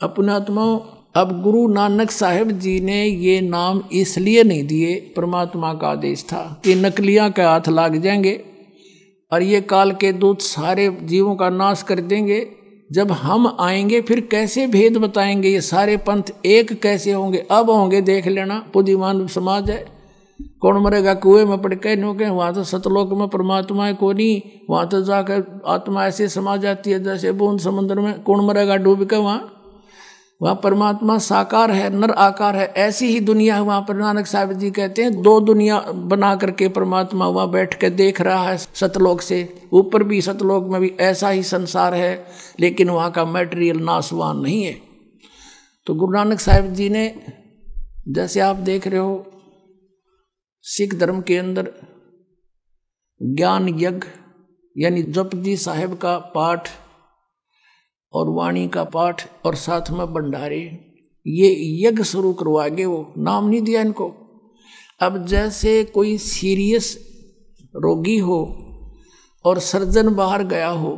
अपनात्माओं अब गुरु नानक साहेब जी ने ये नाम इसलिए नहीं दिए, परमात्मा का आदेश था कि नकलियाँ के हाथ लाग जाएँगे और ये काल के दूत सारे जीवों का नाश कर देंगे। जब हम आएँगे, फिर कैसे भेद बताएँगे? ये सारे पंथ एक कैसे होंगे? अब होंगे, देख लेना, बुद्धिमान समाज है। कौन मरेगा? कुएँ में पड़ के नो के वहाँ तो सतलोक में परमात्मा है को नहीं। वहाँ तो जाकर आत्मा ऐसे समा जाती है, जैसे बूंद समुद्र में, कौन मरेगा? डूब के वहाँ। वहाँ परमात्मा साकार है, नर आकार है, ऐसी ही दुनिया है वहाँ पर। नानक साहब जी कहते हैं, दो दुनिया बना करके परमात्मा वहाँ बैठ के देख रहा है सतलोक से। ऊपर भी सतलोक में भी ऐसा ही संसार है, लेकिन वहाँ का मटेरियल नासवान नहीं है। तो गुरु नानक साहब जी ने, जैसे आप देख रहे हो, सिख धर्म के अंदर ज्ञान यज्ञ, यानी जपजी साहेब का पाठ और वाणी का पाठ और साथ में भंडारे, ये यज्ञ शुरू करवागे वो। नाम नहीं दिया इनको। अब जैसे कोई सीरियस रोगी हो और सर्जन बाहर गया हो,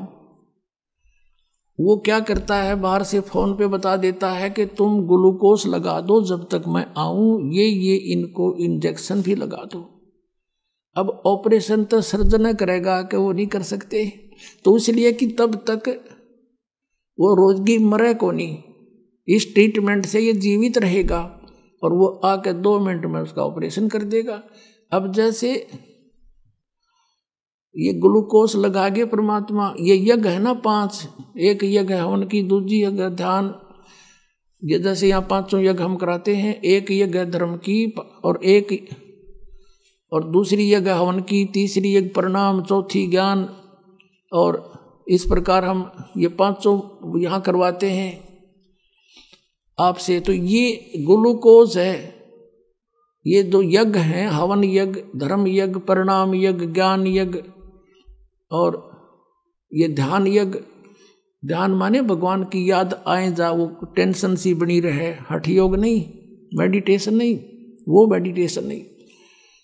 वो क्या करता है? बाहर से फ़ोन पे बता देता है कि तुम ग्लूकोज लगा दो, जब तक मैं आऊँ, ये ये, इनको इंजेक्शन भी लगा दो। अब ऑपरेशन तो सर्जन करेगा कि वो नहीं कर सकते। तो इसलिए कि तब तक वो रोजगी मरे को नहीं इस ट्रीटमेंट से ये जीवित रहेगा और वो आके दो मिनट में उसका ऑपरेशन कर देगा। अब जैसे ये ग्लूकोस लगा के परमात्मा, ये यज्ञ है ना पाँच, एक यज्ञ है उनकी, दूसरी यज्ञ ध्यान। ये जैसे यहाँ पाँचों यज्ञ हम कराते हैं, एक यज्ञ धर्म की और एक और दूसरी यज्ञ हवन की तीसरी यज्ञ प्रणाम, चौथी ज्ञान और इस प्रकार हम ये पाँचों यहाँ करवाते हैं। आपसे तो ये ग्लूकोज है, ये दो यज्ञ हैं, हवन यज्ञ, धर्म यज्ञ, परिणाम यज्ञ, ज्ञान यज्ञ और ये ध्यान यज्ञ। ध्यान माने भगवान की याद आए जा वो टेंशन सी बनी रहे, हठ योग नहीं, मेडिटेशन नहीं, वो मेडिटेशन नहीं।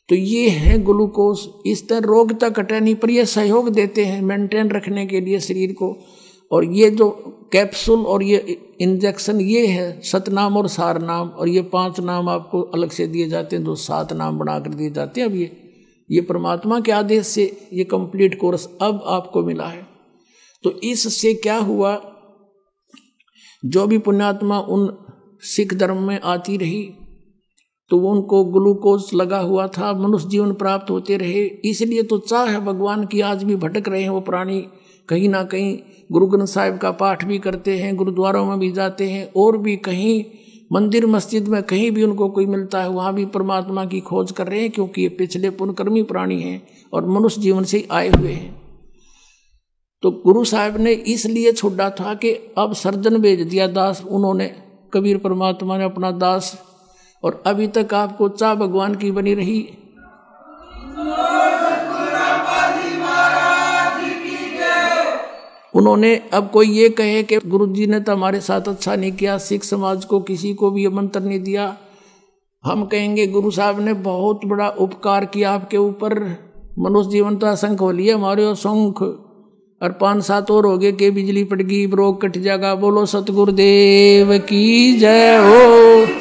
तो ये है ग्लूकोज। इस तरह रोग तक कटे नहीं पर ये सहयोग देते हैं मेंटेन रखने के लिए शरीर को। और ये जो कैप्सूल और ये इंजेक्शन ये है, सतनाम और सार नाम और ये पाँच नाम आपको अलग से दिए जाते हैं जो सात नाम बना कर दिए जाते हैं अब ये। ये परमात्मा के आदेश से ये कंप्लीट कोर्स अब आपको मिला है। तो इससे क्या हुआ? जो भी पुण्यात्मा उन सिख धर्म में आती रही तो वो उनको ग्लूकोज लगा हुआ था, मनुष्य जीवन प्राप्त होते रहे। इसलिए तो चाह है भगवान की आज भी भटक रहे हैं वो प्राणी। कहीं ना कहीं गुरु ग्रंथ साहिब का पाठ भी करते हैं, गुरुद्वारों में भी जाते हैं, और भी कहीं मंदिर मस्जिद में कहीं भी उनको कोई मिलता है, वहाँ भी परमात्मा की खोज कर रहे हैं, क्योंकि ये पिछले पुनकर्मी प्राणी हैं और मनुष्य जीवन से आए हुए हैं। तो गुरु साहब ने इसलिए छोड़ा था कि अब सर्जन भेज दिया दास, उन्होंने कबीर परमात्मा ने अपना दास और अभी तक आपको चाह भगवान की बनी रही। उन्होंने अब कोई ये कहे कि गुरु जी ने तो हमारे साथ अच्छा नहीं किया, सिख समाज को किसी को भी मंत्र नहीं दिया। हम कहेंगे, गुरु साहब ने बहुत बड़ा उपकार किया आपके ऊपर। मनुष्य जीवन तो असंख्य हो लिया हमारे असंख्य। और पाँच सात और हो गए के बिजली पड़ गई, रोग कट जाएगा। बोलो, सतगुरुदेव की जय हो।